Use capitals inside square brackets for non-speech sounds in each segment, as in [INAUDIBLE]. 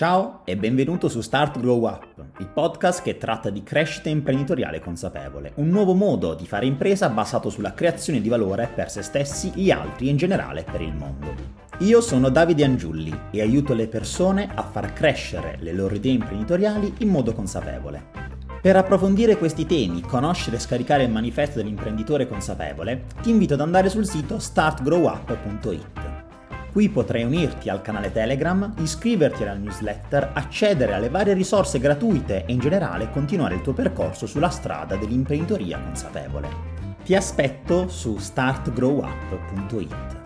Ciao e benvenuto su Start Grow Up, il podcast che tratta di crescita imprenditoriale consapevole, un nuovo modo di fare impresa basato sulla creazione di valore per se stessi, gli altri e in generale per il mondo. Io sono Davide Angiulli e aiuto le persone a far crescere le loro idee imprenditoriali in modo consapevole. Per approfondire questi temi, conoscere e scaricare il manifesto dell'imprenditore consapevole, ti invito ad andare sul sito startgrowup.it. Qui potrai unirti al canale Telegram, iscriverti alla newsletter, accedere alle varie risorse gratuite e in generale continuare il tuo percorso sulla strada dell'imprenditoria consapevole. Ti aspetto su startgrowup.it.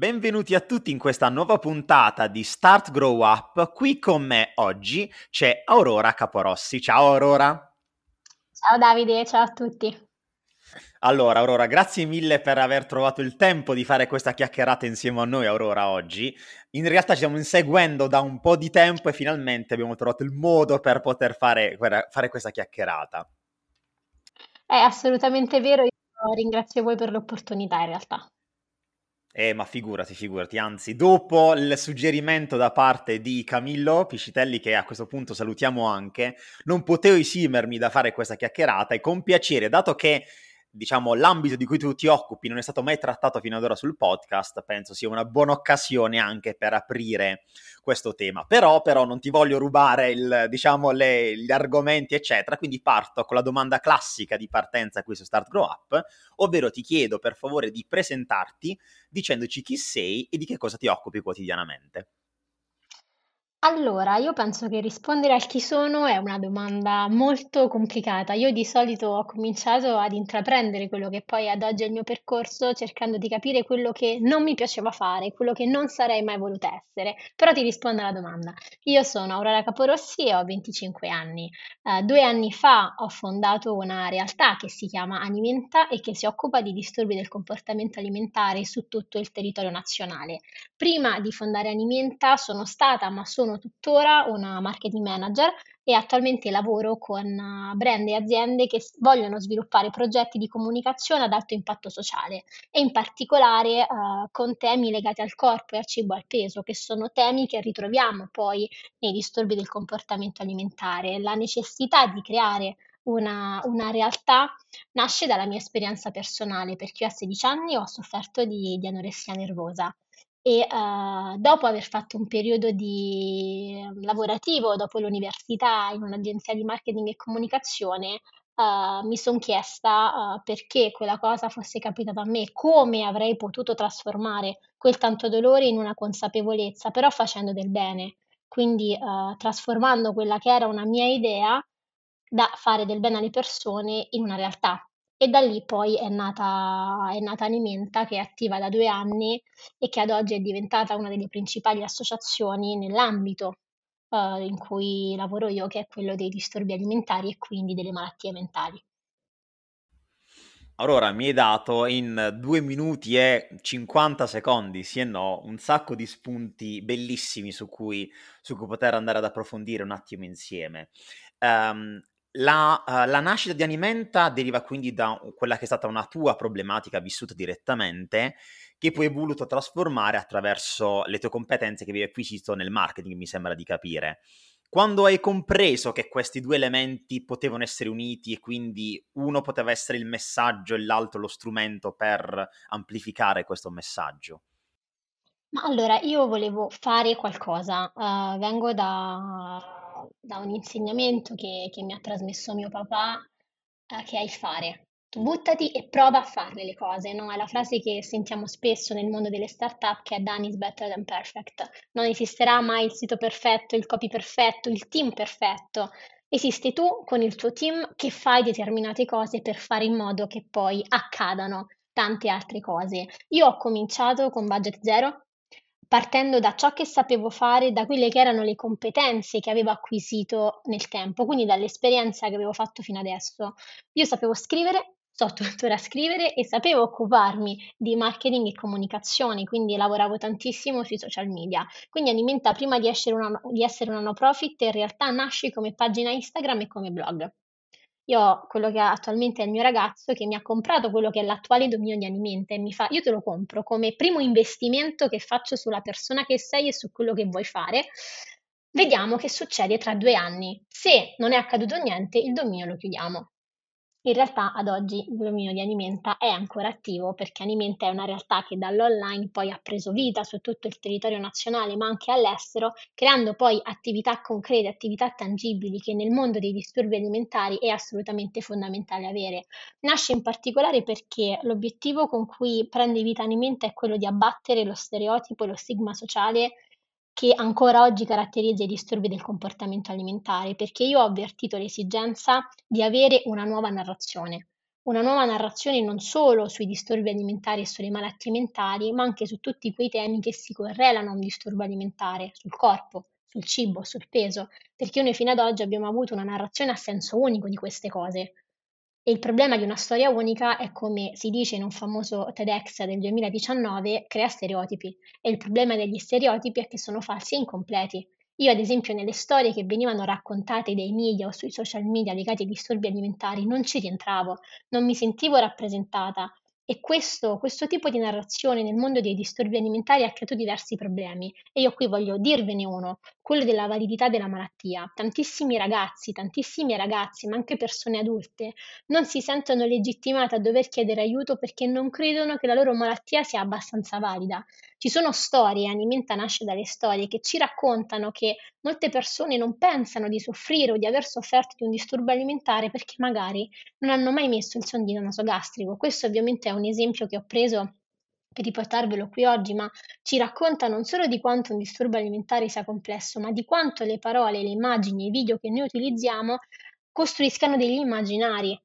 Benvenuti a tutti in questa nuova puntata di Start Grow Up. Qui con me oggi c'è Aurora Caporossi. Ciao Aurora. Ciao Davide, ciao a tutti. Allora, Aurora, grazie mille per aver trovato il tempo di fare questa chiacchierata insieme a noi, Aurora, oggi. In realtà ci stiamo inseguendo da un po' di tempo e finalmente abbiamo trovato il modo per poter fare, fare questa chiacchierata. È assolutamente vero, io ringrazio voi per l'opportunità in realtà. Eh, ma figurati, figurati, anzi, dopo il suggerimento da parte di Camillo Piscitelli, che a questo punto salutiamo anche, non potevo esimermi da fare questa chiacchierata e con piacere, dato che diciamo, l'ambito di cui tu ti occupi non è stato mai trattato fino ad ora sul podcast, penso sia una buona occasione anche per aprire questo tema. Però, però non ti voglio rubare il, diciamo, le, gli argomenti, eccetera, quindi parto con la domanda classica di partenza qui su Start Grow Up, ovvero ti chiedo per favore di presentarti dicendoci chi sei e di che cosa ti occupi quotidianamente. Allora, io penso che rispondere al chi sono è una domanda molto complicata. Io di solito ho cominciato ad intraprendere quello che poi ad oggi è il mio percorso, cercando di capire quello che non mi piaceva fare, quello che non sarei mai voluta essere. Però ti rispondo alla domanda. Io sono Aurora Caporossi e ho 25 anni. Eh, due anni fa ho fondato una realtà che si chiama Alimenta e che si occupa di disturbi del comportamento alimentare su tutto il territorio nazionale. Prima di fondare Alimenta sono stata, ma sono sono tuttora una marketing manager e attualmente lavoro con eh, brand e aziende che vogliono sviluppare progetti di comunicazione ad alto impatto sociale e in particolare eh, con temi legati al corpo e al cibo al peso, che sono temi che ritroviamo poi nei disturbi del comportamento alimentare. La necessità di creare una, una, realtà nasce dalla mia esperienza personale, perché io a 16 anni ho sofferto di, di anoressia nervosa e uh, dopo aver fatto un periodo di ehm, lavorativo dopo l'università in un'agenzia di marketing e comunicazione, uh, mi son chiesta, uh, perché quella cosa fosse capitata a me, come avrei potuto trasformare quel tanto dolore in una consapevolezza, però facendo del bene. Quindi, trasformando quella che era una mia idea da fare del bene alle persone in una realtà. E da lì poi è nata, è nata Alimenta, che è attiva da due anni e che ad oggi è diventata una delle principali associazioni nell'ambito uh, in cui lavoro io, che è quello dei disturbi alimentari e quindi delle malattie mentali. Allora, mi hai dato in due minuti e 50 secondi, sì e no, un sacco di spunti bellissimi su cui, su cui poter andare ad approfondire un attimo insieme. Um, la, uh, la, nascita di Animenta deriva quindi da quella che è stata una tua problematica vissuta direttamente, che poi hai voluto trasformare attraverso le tue competenze che avevi acquisito nel marketing, mi sembra di capire. Quando hai compreso che questi due elementi potevano essere uniti e quindi uno poteva essere il messaggio e l'altro lo strumento per amplificare questo messaggio? Ma allora, io volevo fare qualcosa. Uh, vengo da da un insegnamento che, che mi ha trasmesso mio papà, eh, che è il fare. Tu buttati e prova a farle le cose, no? È la frase che sentiamo spesso nel mondo delle start-up che è done is better than perfect. Non esisterà mai il sito perfetto, il copy perfetto, il team perfetto. Esiste tu con il tuo team che fai determinate cose per fare in modo che poi accadano tante altre cose. Io ho cominciato con budget zero, partendo da ciò che sapevo fare, da quelle che erano le competenze che avevo acquisito nel tempo, quindi dall'esperienza che avevo fatto fino adesso. Io sapevo scrivere, so tuttora [LAUGHS] scrivere e sapevo occuparmi di marketing e comunicazione, quindi lavoravo tantissimo sui social media. Quindi Animenta, prima di essere una, di essere una no profit, in realtà nasce come pagina Instagram e come blog. Io ho quello che attualmente è il mio ragazzo che mi ha comprato quello che è l'attuale dominio di Animenta e mi fa io te lo compro come primo investimento che faccio sulla persona che sei e su quello che vuoi fare. Vediamo che succede tra due anni. Se non è accaduto niente, il dominio lo chiudiamo. In realtà ad oggi il dominio di Animenta è ancora attivo perché Animenta è una realtà che dall'online poi ha preso vita su tutto il territorio nazionale ma anche all'estero, creando poi attività concrete, attività tangibili che nel mondo dei disturbi alimentari è assolutamente fondamentale avere. Nasce in particolare perché l'obiettivo con cui prende vita Animenta è quello di abbattere lo stereotipo e lo stigma sociale che ancora oggi caratterizza i disturbi del comportamento alimentare, perché io ho avvertito l'esigenza di avere una nuova narrazione, una nuova narrazione non solo sui disturbi alimentari e sulle malattie mentali, ma anche su tutti quei temi che si correlano a un disturbo alimentare, sul corpo, sul cibo, sul peso, perché noi fino ad oggi abbiamo avuto una narrazione a senso unico di queste cose. E il problema di una storia unica è, come si dice in un famoso TEDx del 2019, crea stereotipi. E il problema degli stereotipi è che sono falsi e incompleti. Io, ad esempio, nelle storie che venivano raccontate dai media o sui social media legati ai disturbi alimentari non ci rientravo, non mi sentivo rappresentata e questo, questo tipo di narrazione nel mondo dei disturbi alimentari ha creato diversi problemi e io qui voglio dirvene uno, quello della validità della malattia. Tantissimi ragazzi, tantissimi ragazzi, ma anche persone adulte, non si sentono legittimate a dover chiedere aiuto perché non credono che la loro malattia sia abbastanza valida. Ci sono storie, Animenta nasce dalle storie, che ci raccontano che molte persone non pensano di soffrire o di aver sofferto di un disturbo alimentare perché magari non hanno mai messo il sondino nasogastrico. Questo ovviamente è un esempio che ho preso per riportarvelo qui oggi, ma ci racconta non solo di quanto un disturbo alimentare sia complesso, ma di quanto le parole, le immagini, i video che noi utilizziamo costruiscano degli immaginari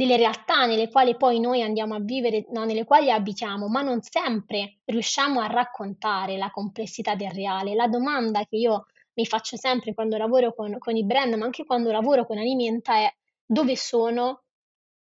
delle realtà nelle quali poi noi andiamo a vivere, no, nelle quali abitiamo, ma non sempre riusciamo a raccontare la complessità del reale. La domanda che io mi faccio sempre quando lavoro con, con i brand, ma anche quando lavoro con Alimenta è dove sono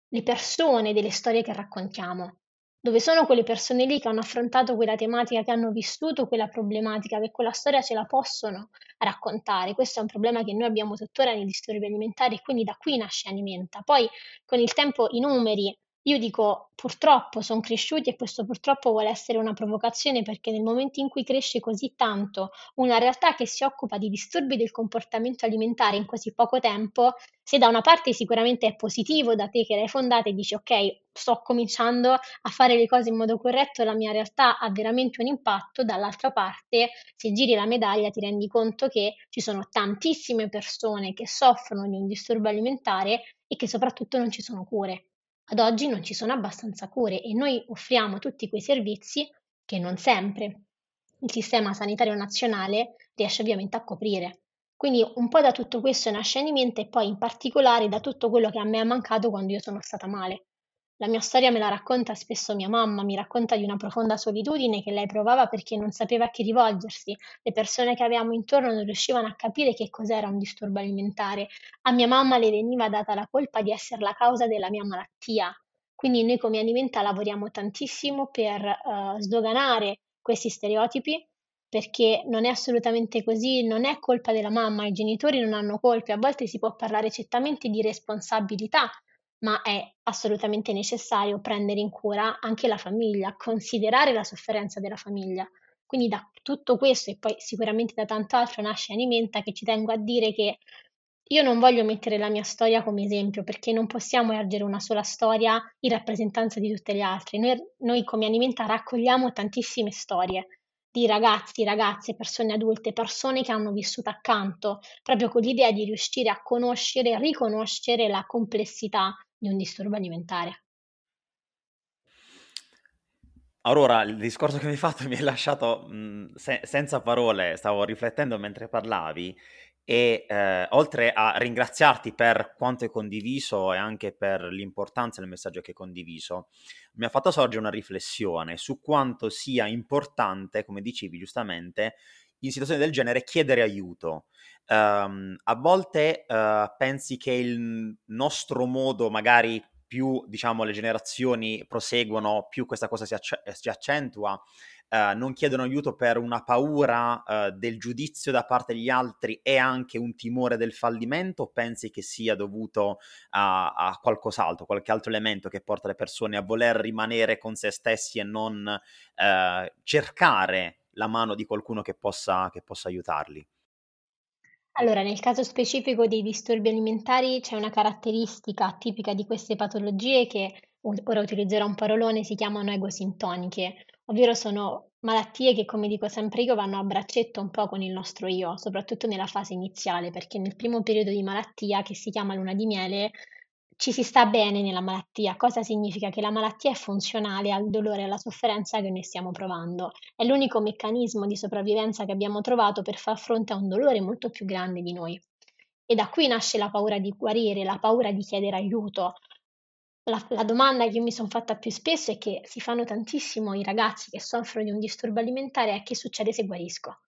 le persone delle storie che raccontiamo? Dove sono quelle persone lì che hanno affrontato quella tematica, che hanno vissuto quella problematica, che quella storia ce la possono raccontare. Questo è un problema che noi abbiamo tuttora nei disturbi alimentari e quindi da qui nasce Alimenta. Poi con il tempo i numeri io dico purtroppo sono cresciuti e questo purtroppo vuole essere una provocazione perché nel momento in cui cresce così tanto una realtà che si occupa di disturbi del comportamento alimentare in così poco tempo, se da una parte sicuramente è positivo da te che l'hai fondata e dici ok, sto cominciando a fare le cose in modo corretto, la mia realtà ha veramente un impatto, dall'altra parte se giri la medaglia ti rendi conto che ci sono tantissime persone che soffrono di un disturbo alimentare e che soprattutto non ci sono cure. Ad oggi non ci sono abbastanza cure e noi offriamo tutti quei servizi che non sempre il sistema sanitario nazionale riesce ovviamente a coprire. Quindi un po' da tutto questo nasce in mente e poi in particolare da tutto quello che a me è mancato quando io sono stata male. La mia storia me la racconta spesso mia mamma, mi racconta di una profonda solitudine che lei provava perché non sapeva a chi rivolgersi. Le persone che avevamo intorno non riuscivano a capire che cos'era un disturbo alimentare. A mia mamma le veniva data la colpa di essere la causa della mia malattia. Quindi noi come Alimenta lavoriamo tantissimo per uh, sdoganare questi stereotipi perché non è assolutamente così, non è colpa della mamma, i genitori non hanno colpe, a volte si può parlare certamente di responsabilità ma è assolutamente necessario prendere in cura anche la famiglia, considerare la sofferenza della famiglia. Quindi da tutto questo e poi sicuramente da tanto altro nasce Alimenta che ci tengo a dire che io non voglio mettere la mia storia come esempio perché non possiamo ergere una sola storia in rappresentanza di tutte le altre. Noi, noi come Alimenta raccogliamo tantissime storie di ragazzi, ragazze, persone adulte, persone che hanno vissuto accanto, proprio con l'idea di riuscire a conoscere riconoscere la complessità di un disturbo alimentare. Aurora, il discorso che mi hai fatto [LAUGHS] mi hai lasciato mh, se- senza parole, stavo riflettendo mentre parlavi e eh, oltre a ringraziarti per quanto hai condiviso e anche per l'importanza del messaggio che hai condiviso, mi ha fatto sorgere una riflessione su quanto sia importante, come dicevi giustamente, in situazioni del genere chiedere aiuto. Um, a volte uh, pensi che il nostro modo magari più diciamo, le generazioni proseguono, più questa cosa si, acc- si accentua. Uh, non chiedono aiuto per una paura uh, del giudizio da parte degli altri e anche un timore del fallimento o pensi che sia dovuto a, a, qualcos'altro, qualche altro elemento che porta le persone a voler rimanere con se stessi e non uh, cercare la mano di qualcuno che possa, che possa aiutarli? Allora, nel caso specifico dei disturbi alimentari c'è una caratteristica tipica di queste patologie che, ora utilizzerò un parolone, si chiamano egosintoniche, ovvero sono malattie che, come dico sempre io, vanno a braccetto un po' con il nostro io, soprattutto nella fase iniziale, perché nel primo periodo di malattia, che si chiama luna di miele, ci si sta bene nella malattia. Cosa significa? Che la malattia è funzionale al dolore e alla sofferenza che noi stiamo provando. È l'unico meccanismo di sopravvivenza che abbiamo trovato per far fronte a un dolore molto più grande di noi. E da qui nasce la paura di guarire, la paura di chiedere aiuto. La, la domanda che io mi sono fatta più spesso è che si fanno tantissimo i ragazzi che soffrono di un disturbo alimentare è che succede se guarisco.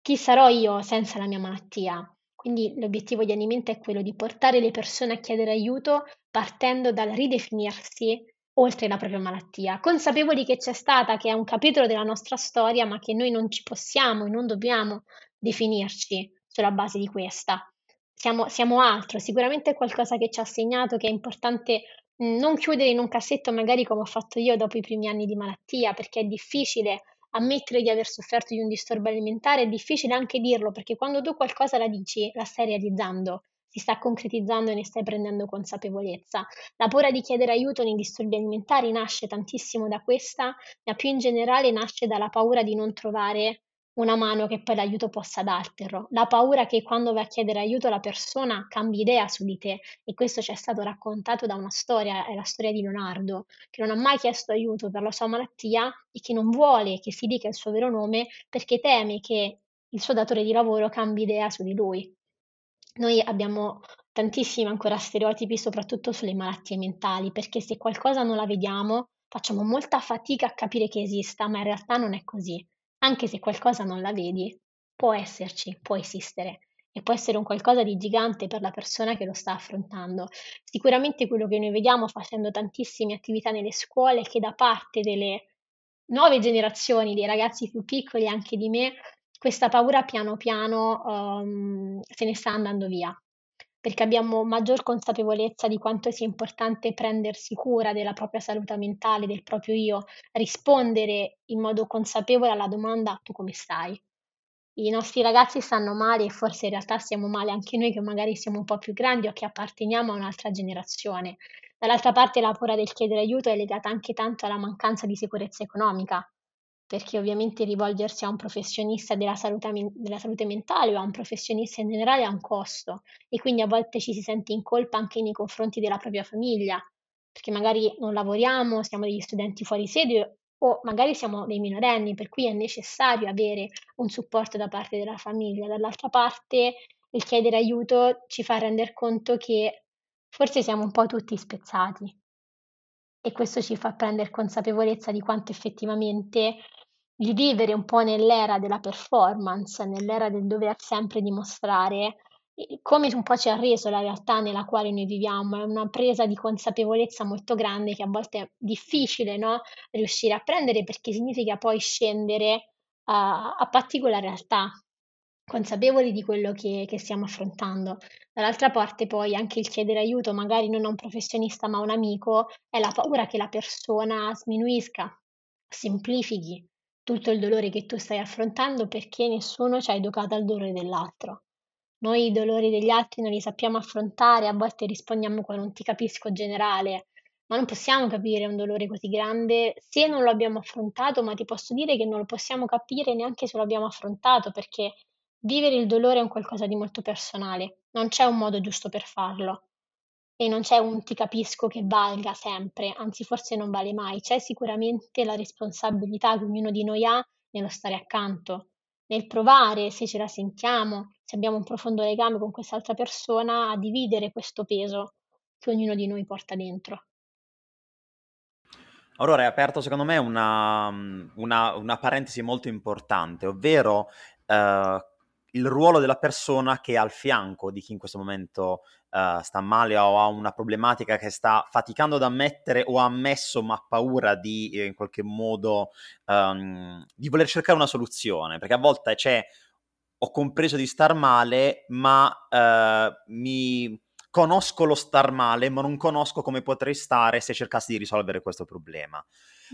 Chi sarò io senza la mia malattia? Quindi l'obiettivo di Animenta è quello di portare le persone a chiedere aiuto partendo dal ridefinirsi oltre la propria malattia, consapevoli che c'è stata, che è un capitolo della nostra storia, ma che noi non ci possiamo e non dobbiamo definirci sulla base di questa. Siamo, siamo altro, sicuramente è qualcosa che ci ha segnato, che è importante non chiudere in un cassetto magari come ho fatto io dopo i primi anni di malattia, perché è difficile ammettere di aver sofferto di un disturbo alimentare è difficile anche dirlo perché quando tu qualcosa la dici la stai realizzando, si sta concretizzando e ne stai prendendo consapevolezza. La paura di chiedere aiuto nei disturbi alimentari nasce tantissimo da questa, ma più in generale nasce dalla paura di non trovare una mano che poi l'aiuto possa dartelo, la paura che quando vai a chiedere aiuto la persona cambi idea su di te. E questo ci è stato raccontato da una storia, è la storia di Leonardo, che non ha mai chiesto aiuto per la sua malattia e che non vuole che si dica il suo vero nome perché teme che il suo datore di lavoro cambi idea su di lui. Noi abbiamo tantissimi ancora stereotipi, soprattutto sulle malattie mentali, perché se qualcosa non la vediamo facciamo molta fatica a capire che esista, ma in realtà non è così anche se qualcosa non la vedi, può esserci, può esistere e può essere un qualcosa di gigante per la persona che lo sta affrontando. Sicuramente quello che noi vediamo facendo tantissime attività nelle scuole è che da parte delle nuove generazioni, dei ragazzi più piccoli, anche di me, questa paura piano piano um, se ne sta andando via perché abbiamo maggior consapevolezza di quanto sia importante prendersi cura della propria salute mentale, del proprio io, rispondere in modo consapevole alla domanda tu come stai? I nostri ragazzi stanno male e forse in realtà stiamo male anche noi che magari siamo un po' più grandi o che apparteniamo a un'altra generazione. Dall'altra parte la paura del chiedere aiuto è legata anche tanto alla mancanza di sicurezza economica, perché ovviamente rivolgersi a un professionista della salute, della salute mentale o a un professionista in generale ha un costo e quindi a volte ci si sente in colpa anche nei confronti della propria famiglia, perché magari non lavoriamo, siamo degli studenti fuori sede o magari siamo dei minorenni, per cui è necessario avere un supporto da parte della famiglia. Dall'altra parte il chiedere aiuto ci fa rendere conto che forse siamo un po' tutti spezzati e questo ci fa prendere consapevolezza di quanto effettivamente il vivere un po' nell'era della performance, nell'era del dover sempre dimostrare, come un po' ci ha reso la realtà nella quale noi viviamo, è una presa di consapevolezza molto grande che a volte è difficile, no, riuscire a prendere perché significa poi scendere a, a patti con la realtà, consapevoli di quello che, che stiamo affrontando. Dall'altra parte poi anche il chiedere aiuto, magari non a un professionista ma a un amico, è la paura che la persona sminuisca, semplifichi tutto il dolore che tu stai affrontando perché nessuno ci ha educato al dolore dell'altro. Noi i dolori degli altri non li sappiamo affrontare, a volte rispondiamo con un ti capisco generale, ma non possiamo capire un dolore così grande se non lo abbiamo affrontato, ma ti posso dire che non lo possiamo capire neanche se lo abbiamo affrontato perché Vivere il dolore è un qualcosa di molto personale, non c'è un modo giusto per farlo e non c'è un ti capisco che valga sempre, anzi forse non vale mai, c'è sicuramente la responsabilità che ognuno di noi ha nello stare accanto, nel provare, se ce la sentiamo, se abbiamo un profondo legame con quest'altra persona, a dividere questo peso che ognuno di noi porta dentro. Aurora, hai aperto secondo me una, una, una parentesi molto importante, ovvero uh, il ruolo della persona che è al fianco di chi in questo momento uh, sta male o ha una problematica che sta faticando ad ammettere o ha ammesso ma ha paura di eh, in qualche modo um, di voler cercare una soluzione, perché a volte c'è ho compreso di star male, ma uh, mi conosco lo star male, ma non conosco come potrei stare se cercassi di risolvere questo problema.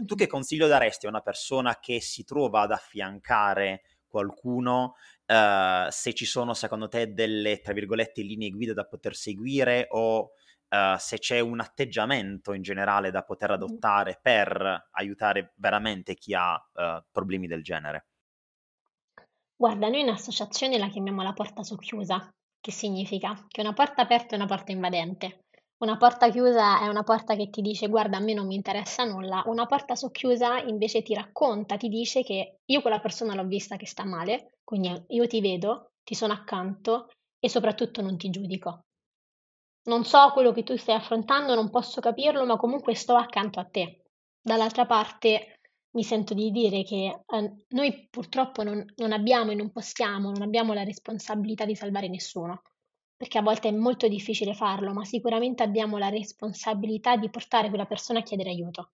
Tu che consiglio daresti a una persona che si trova ad affiancare qualcuno, uh, se ci sono secondo te delle, tra virgolette, linee guida da poter seguire o uh, se c'è un atteggiamento in generale da poter adottare per aiutare veramente chi ha uh, problemi del genere? Guarda, noi in associazione la chiamiamo la porta socchiusa, che significa che una porta aperta è una porta invadente. Una porta chiusa è una porta che ti dice guarda, a me non mi interessa nulla. Una porta socchiusa invece ti racconta, ti dice che io quella persona l'ho vista che sta male, quindi io ti vedo, ti sono accanto e soprattutto non ti giudico. Non so quello che tu stai affrontando, non posso capirlo, ma comunque sto accanto a te. Dall'altra parte mi sento di dire che eh, noi purtroppo non, non abbiamo e non possiamo, non abbiamo la responsabilità di salvare nessuno perché a volte è molto difficile farlo, ma sicuramente abbiamo la responsabilità di portare quella persona a chiedere aiuto,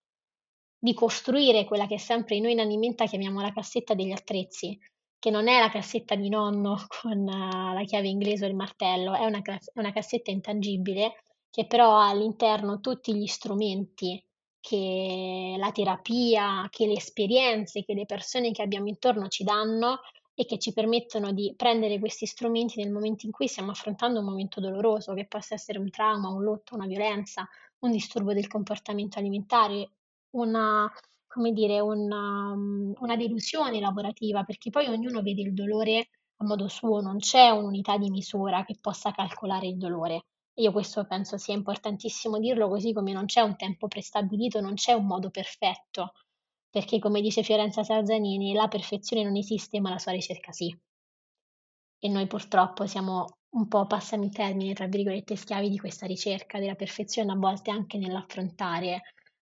di costruire quella che sempre noi in Animenta chiamiamo la cassetta degli attrezzi, che non è la cassetta di nonno [LAUGHS] con uh, la chiave inglese o il martello, è una, è una cassetta intangibile che però ha all'interno tutti gli strumenti che la terapia, che le esperienze, che le persone che abbiamo intorno ci danno e che ci permettono di prendere questi strumenti nel momento in cui stiamo affrontando un momento doloroso, che possa essere un trauma, un lutto, una violenza, un disturbo del comportamento alimentare, una, come dire, una, una delusione lavorativa, perché poi ognuno vede il dolore a modo suo, non c'è un'unità di misura che possa calcolare il dolore. Io questo penso sia importantissimo dirlo, così come non c'è un tempo prestabilito, non c'è un modo perfetto perché come dice Fiorenza Sarzanini, la perfezione non esiste, ma la sua ricerca sì. E noi purtroppo siamo un po', passami il termine, tra virgolette, schiavi di questa ricerca della perfezione, a volte anche nell'affrontare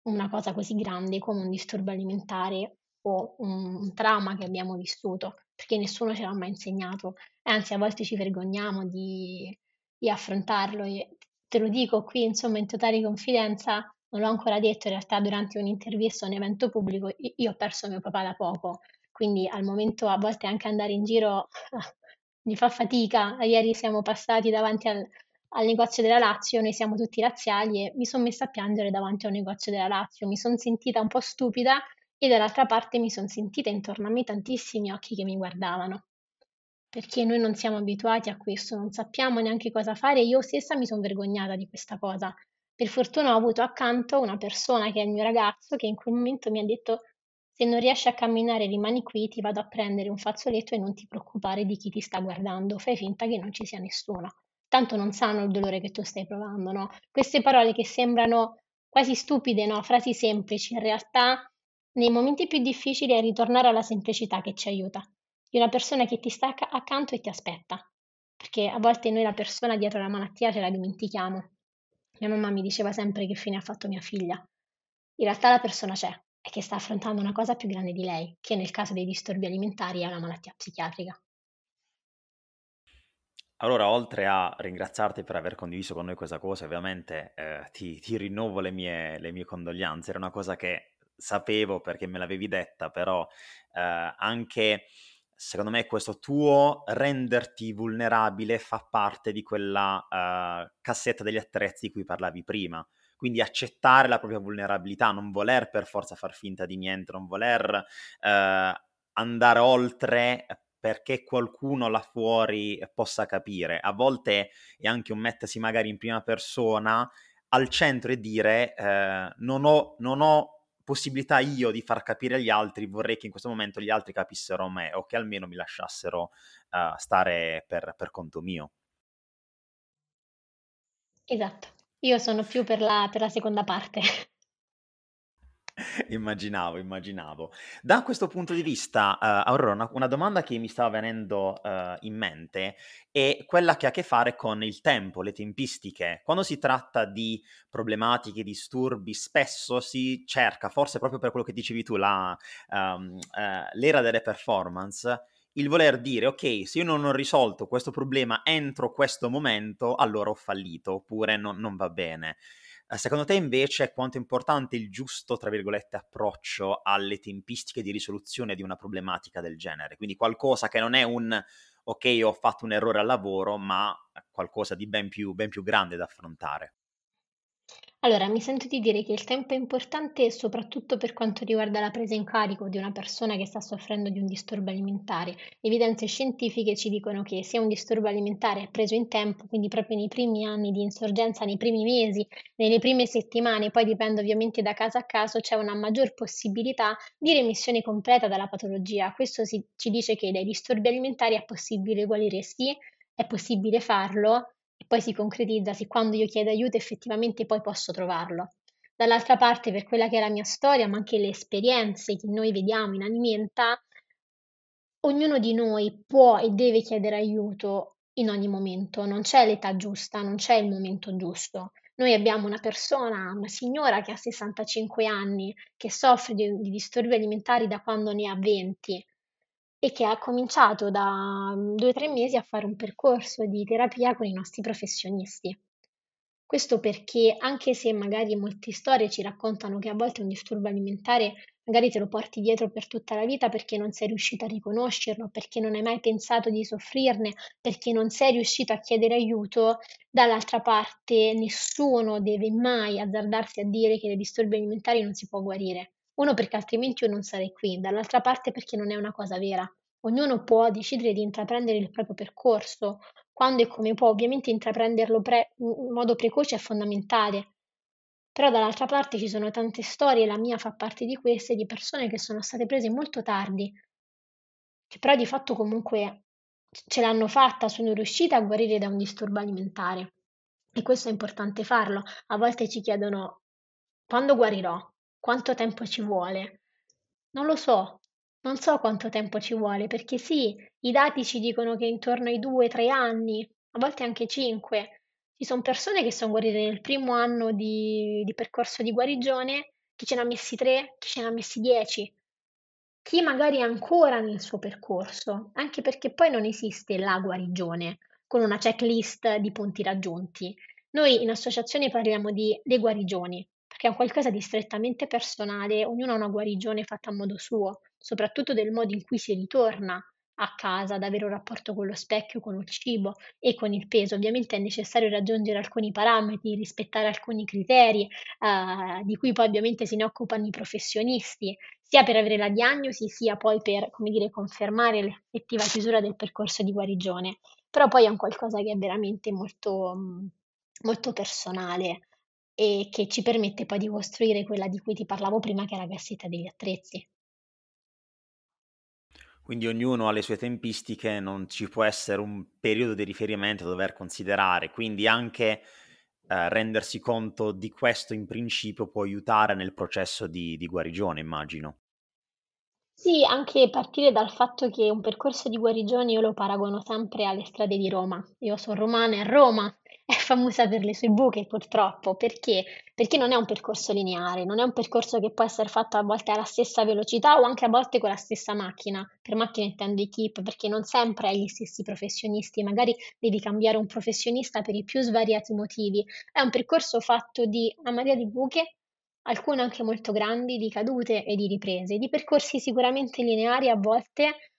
una cosa così grande come un disturbo alimentare o un, trauma che abbiamo vissuto, perché nessuno ce l'ha mai insegnato, anzi a volte ci vergogniamo di, di affrontarlo e te lo dico qui, insomma, in totale confidenza, non l'ho ancora detto, in realtà durante un'intervista o un evento pubblico io ho perso mio papà da poco, quindi al momento a volte anche andare in giro [LAUGHS] mi fa fatica. Ieri siamo passati davanti al, al negozio della Lazio, noi siamo tutti razziali e mi sono messa a piangere davanti a un negozio della Lazio, mi sono sentita un po' stupida e dall'altra parte mi sono sentita intorno a me tantissimi occhi che mi guardavano. Perché noi non siamo abituati a questo, non sappiamo neanche cosa fare. Io stessa mi sono vergognata di questa cosa. Per fortuna ho avuto accanto una persona che è il mio ragazzo che in quel momento mi ha detto se non riesci a camminare rimani qui, ti vado a prendere un fazzoletto e non ti preoccupare di chi ti sta guardando, fai finta che non ci sia nessuno. Tanto non sanno il dolore che tu stai provando, no? Queste parole che sembrano quasi stupide, no? Frasi semplici, in realtà nei momenti più difficili è ritornare alla semplicità che ci aiuta, di una persona che ti sta accanto e ti aspetta, perché a volte noi la persona dietro la malattia ce la dimentichiamo mia mamma mi diceva sempre che fine ha fatto mia figlia. In realtà la persona c'è, è che sta affrontando una cosa più grande di lei, che nel caso dei disturbi alimentari è una malattia psichiatrica. Allora, oltre a ringraziarti per aver condiviso con noi questa cosa, ovviamente eh, ti, ti, rinnovo le mie, le mie, condoglianze. Era una cosa che sapevo perché me l'avevi detta, però eh, anche secondo me questo tuo renderti vulnerabile fa parte di quella uh, cassetta degli attrezzi di cui parlavi prima. Quindi accettare la propria vulnerabilità, non voler per forza far finta di niente, non voler uh, andare oltre perché qualcuno là fuori possa capire. A volte è anche un mettersi magari in prima persona al centro e dire uh, non ho, non ho possibilità io di far capire agli altri, vorrei che in questo momento gli altri capissero me o che almeno mi lasciassero uh, stare per, per conto mio. Esatto, io sono più per la, per la seconda parte. [LAUGHS] [LAUGHS] immaginavo, immaginavo. Da questo punto di vista, uh, Aurora, una, una, domanda che mi stava venendo uh, in mente è quella che ha a che fare con il tempo, le tempistiche. Quando si tratta di problematiche, disturbi, spesso si cerca, forse proprio per quello che dicevi tu, la, um, uh, l'era delle performance, il voler dire, ok, se io non ho risolto questo problema entro questo momento, allora ho fallito, oppure non, non va bene. Eh, secondo te invece quanto è importante il giusto, tra virgolette, approccio alle tempistiche di risoluzione di una problematica del genere? Quindi qualcosa che non è un ok, ho fatto un errore al lavoro, ma qualcosa di ben più, ben più grande da affrontare. Allora, mi sento di dire che il tempo è importante soprattutto per quanto riguarda la presa in carico di una persona che sta soffrendo di un disturbo alimentare. Evidenze scientifiche ci dicono che se un disturbo alimentare è preso in tempo, quindi proprio nei primi anni di insorgenza, nei primi mesi, nelle prime settimane, poi dipende ovviamente da caso a caso, c'è una maggior possibilità di remissione completa dalla patologia. Questo si, ci dice che dai disturbi alimentari è possibile guarire sì, è possibile farlo poi si concretizza se quando io chiedo aiuto effettivamente poi posso trovarlo. Dall'altra parte, per quella che è la mia storia, ma anche le esperienze che noi vediamo in Alimenta, ognuno di noi può e deve chiedere aiuto in ogni momento, non c'è l'età giusta, non c'è il momento giusto. Noi abbiamo una persona, una signora che ha 65 anni, che soffre di, di disturbi alimentari da quando ne ha 20 e che ha cominciato da mm, due o tre mesi a fare un percorso di terapia con i nostri professionisti. Questo perché anche se magari molte storie ci raccontano che a volte un disturbo alimentare magari te lo porti dietro per tutta la vita perché non sei riuscito a riconoscerlo, perché non hai mai pensato di soffrirne, perché non sei riuscito a chiedere aiuto, dall'altra parte nessuno deve mai azzardarsi a dire che dai disturbi alimentari non si può guarire. Uno perché altrimenti io non sarei qui, dall'altra parte perché non è una cosa vera. Ognuno può decidere di intraprendere il proprio percorso, quando e come può, ovviamente intraprenderlo pre- in modo precoce è fondamentale. Però dall'altra parte ci sono tante storie, la mia fa parte di queste, di persone che sono state prese molto tardi, che però di fatto comunque ce l'hanno fatta, sono riuscite a guarire da un disturbo alimentare. E questo è importante farlo. A volte ci chiedono quando guarirò? Quanto tempo ci vuole? Non lo so, non so quanto tempo ci vuole, perché sì, i dati ci dicono che intorno ai 2-3 anni, a volte anche 5. Ci sono persone che sono guarite nel primo anno di, di percorso di guarigione, chi ce ne ha messi 3, chi ce ne ha messi 10, chi magari è ancora nel suo percorso, anche perché poi non esiste la guarigione con una checklist di punti raggiunti. Noi in associazione parliamo di le guarigioni, che è un qualcosa di strettamente personale, ognuno ha una guarigione fatta a modo suo, soprattutto del modo in cui si ritorna a casa, ad avere un rapporto con lo specchio, con il cibo e con il peso. Ovviamente è necessario raggiungere alcuni parametri, rispettare alcuni criteri, eh, di cui poi ovviamente se ne occupano i professionisti, sia per avere la diagnosi, sia poi per, come dire, confermare l'effettiva chiusura del percorso di guarigione. Però poi è un qualcosa che è veramente molto, molto personale e che ci permette poi di costruire quella di cui ti parlavo prima, che è la cassetta degli attrezzi. Quindi ognuno ha le sue tempistiche, non ci può essere un periodo di riferimento da dover considerare, quindi anche eh, rendersi conto di questo in principio può aiutare nel processo di, di guarigione, immagino. Sì, anche partire dal fatto che un percorso di guarigione io lo paragono sempre alle strade di Roma. Io sono romana e Roma è famosa per le sue buche purtroppo, perché? Perché non è un percorso lineare, non è un percorso che può essere fatto a volte alla stessa velocità o anche a volte con la stessa macchina. Per macchina intendo equip, perché non sempre hai gli stessi professionisti, magari devi cambiare un professionista per i più svariati motivi. È un percorso fatto di una marea di buche, alcune anche molto grandi, di cadute e di riprese, di percorsi sicuramente lineari a volte,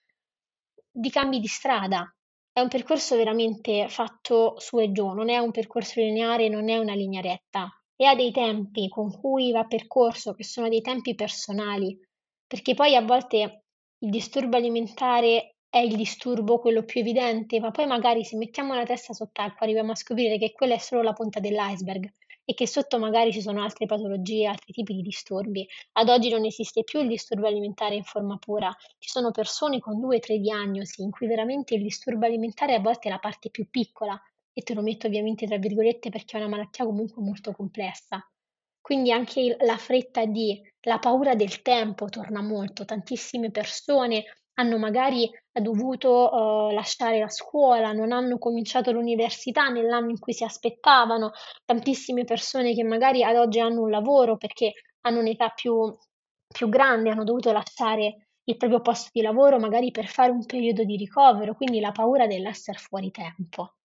di cambi di strada, è un percorso veramente fatto su e giù, non è un percorso lineare, non è una linea retta. E ha dei tempi con cui va percorso che sono dei tempi personali, perché poi a volte il disturbo alimentare è il disturbo quello più evidente, ma poi magari se mettiamo la testa sott'acqua arriviamo a scoprire che quella è solo la punta dell'iceberg e che sotto magari ci sono altre patologie, altri tipi di disturbi. Ad oggi non esiste più il disturbo alimentare in forma pura, ci sono persone con due o tre diagnosi in cui veramente il disturbo alimentare a volte è la parte più piccola e te lo metto ovviamente tra virgolette perché è una malattia comunque molto complessa. Quindi anche la fretta di, la paura del tempo torna molto, tantissime persone hanno magari dovuto uh, lasciare la scuola, non hanno cominciato l'università nell'anno in cui si aspettavano, tantissime persone che magari ad oggi hanno un lavoro perché hanno un'età più, più grande, hanno dovuto lasciare il proprio posto di lavoro magari per fare un periodo di ricovero, quindi la paura dell'essere fuori tempo.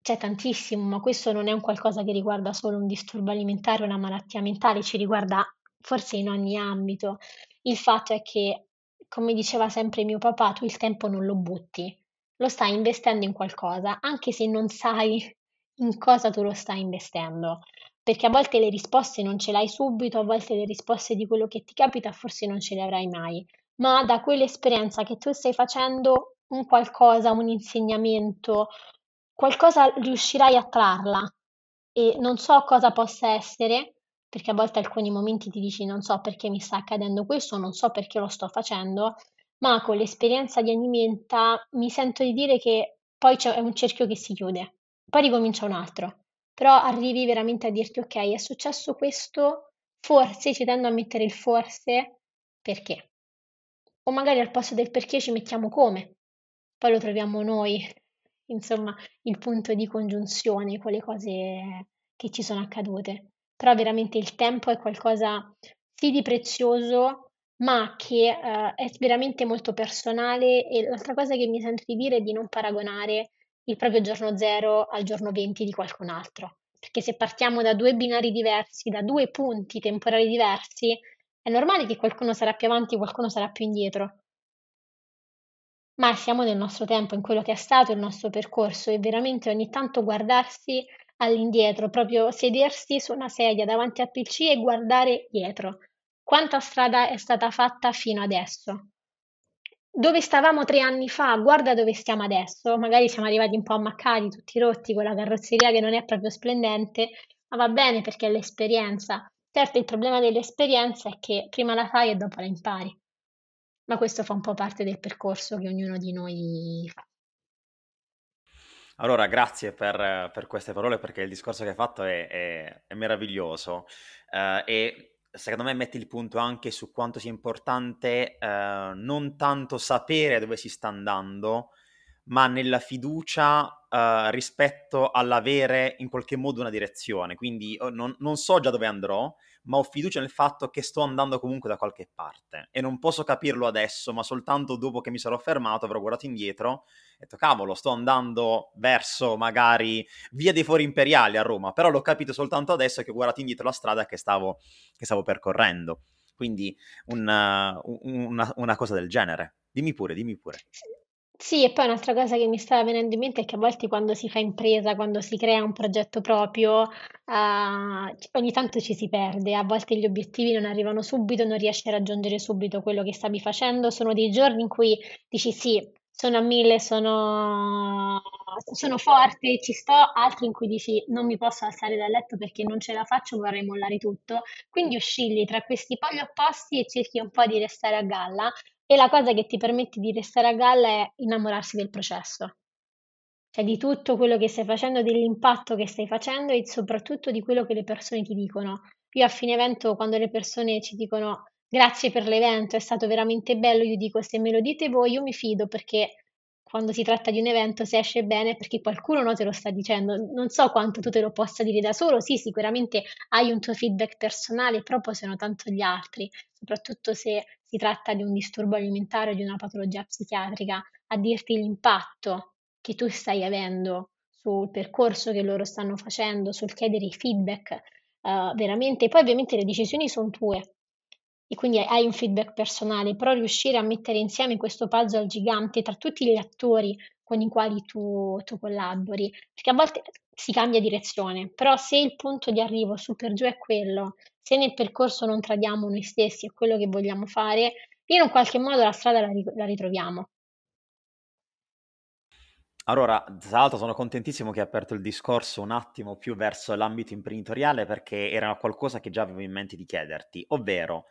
C'è tantissimo, ma questo non è un qualcosa che riguarda solo un disturbo alimentare, una malattia mentale, ci riguarda forse in ogni ambito. Il fatto è che, come diceva sempre mio papà, tu il tempo non lo butti, lo stai investendo in qualcosa, anche se non sai in cosa tu lo stai investendo. Perché a volte le risposte non ce l'hai subito, a volte le risposte di quello che ti capita forse non ce le avrai mai, ma da quell'esperienza che tu stai facendo un qualcosa, un insegnamento, qualcosa riuscirai a trarla e non so cosa possa essere, perché a volte alcuni momenti ti dici non so perché mi sta accadendo questo, non so perché lo sto facendo, ma con l'esperienza di Animenta mi sento di dire che poi c'è un cerchio che si chiude, poi ricomincia un altro, però arrivi veramente a dirti ok, è successo questo, forse ci tendo a mettere il forse perché. O magari al posto del perché ci mettiamo come, poi lo troviamo noi insomma, il punto di congiunzione con le cose che ci sono accadute. Però veramente il tempo è qualcosa sì di prezioso, ma che eh, è veramente molto personale e l'altra cosa che mi sento di dire è di non paragonare il proprio giorno zero al giorno 20 di qualcun altro. Perché se partiamo da due binari diversi, da due punti temporali diversi, è normale che qualcuno sarà più avanti e qualcuno sarà più indietro ma siamo nel nostro tempo, in quello che è stato il nostro percorso e veramente ogni tanto guardarsi all'indietro, proprio sedersi su una sedia davanti al PC e guardare dietro. Quanta strada è stata fatta fino adesso? Dove stavamo tre anni fa? Guarda dove stiamo adesso. Magari siamo arrivati un po' ammaccati, tutti rotti, con la carrozzeria che non è proprio splendente, ma va bene perché è l'esperienza. Certo, il problema dell'esperienza è che prima la fai e dopo la impari ma questo fa un po' parte del percorso che ognuno di noi fa. Allora, grazie per, per queste parole perché il discorso che hai fatto è, è, è meraviglioso. Uh, e secondo me metti il punto anche su quanto sia importante uh, non tanto sapere dove si sta andando, ma nella fiducia uh, rispetto all'avere in qualche modo una direzione. Quindi oh, non, non so già dove andrò, ma ho fiducia nel fatto che sto andando comunque da qualche parte e non posso capirlo adesso, ma soltanto dopo che mi sarò fermato avrò guardato indietro e detto cavolo, sto andando verso magari via dei fori imperiali a Roma, però l'ho capito soltanto adesso che ho guardato indietro la strada che stavo, che stavo percorrendo. Quindi una, una, una cosa del genere. Dimmi pure, dimmi pure. Sì, e poi un'altra cosa che mi stava venendo in mente è che a volte quando si fa impresa, quando si crea un progetto proprio, eh, ogni tanto ci si perde, a volte gli obiettivi non arrivano subito, non riesci a raggiungere subito quello che stavi facendo, sono dei giorni in cui dici sì, sono a mille, sono, sono forte, ci sto, altri in cui dici non mi posso alzare dal letto perché non ce la faccio, vorrei mollare tutto. Quindi oscilli tra questi poli opposti e cerchi un po' di restare a galla, e la cosa che ti permette di restare a galla è innamorarsi del processo, cioè di tutto quello che stai facendo, dell'impatto che stai facendo e soprattutto di quello che le persone ti dicono. Io a fine evento, quando le persone ci dicono grazie per l'evento, è stato veramente bello, io dico se me lo dite voi, io mi fido perché quando si tratta di un evento, se esce bene, perché qualcuno no, te lo sta dicendo. Non so quanto tu te lo possa dire da solo, sì, sicuramente hai un tuo feedback personale, però poi sono tanto gli altri, soprattutto se si tratta di un disturbo alimentare o di una patologia psichiatrica, a dirti l'impatto che tu stai avendo sul percorso che loro stanno facendo, sul chiedere i feedback, uh, veramente. Poi ovviamente le decisioni sono tue, e quindi hai un feedback personale, però riuscire a mettere insieme questo puzzle gigante tra tutti gli attori con i quali tu, tu collabori, perché a volte si cambia direzione, però se il punto di arrivo su per giù è quello, se nel percorso non tradiamo noi stessi e quello che vogliamo fare, in un qualche modo la strada la, la ritroviamo. Allora, tra l'altro sono contentissimo che hai aperto il discorso un attimo più verso l'ambito imprenditoriale perché era qualcosa che già avevo in mente di chiederti, ovvero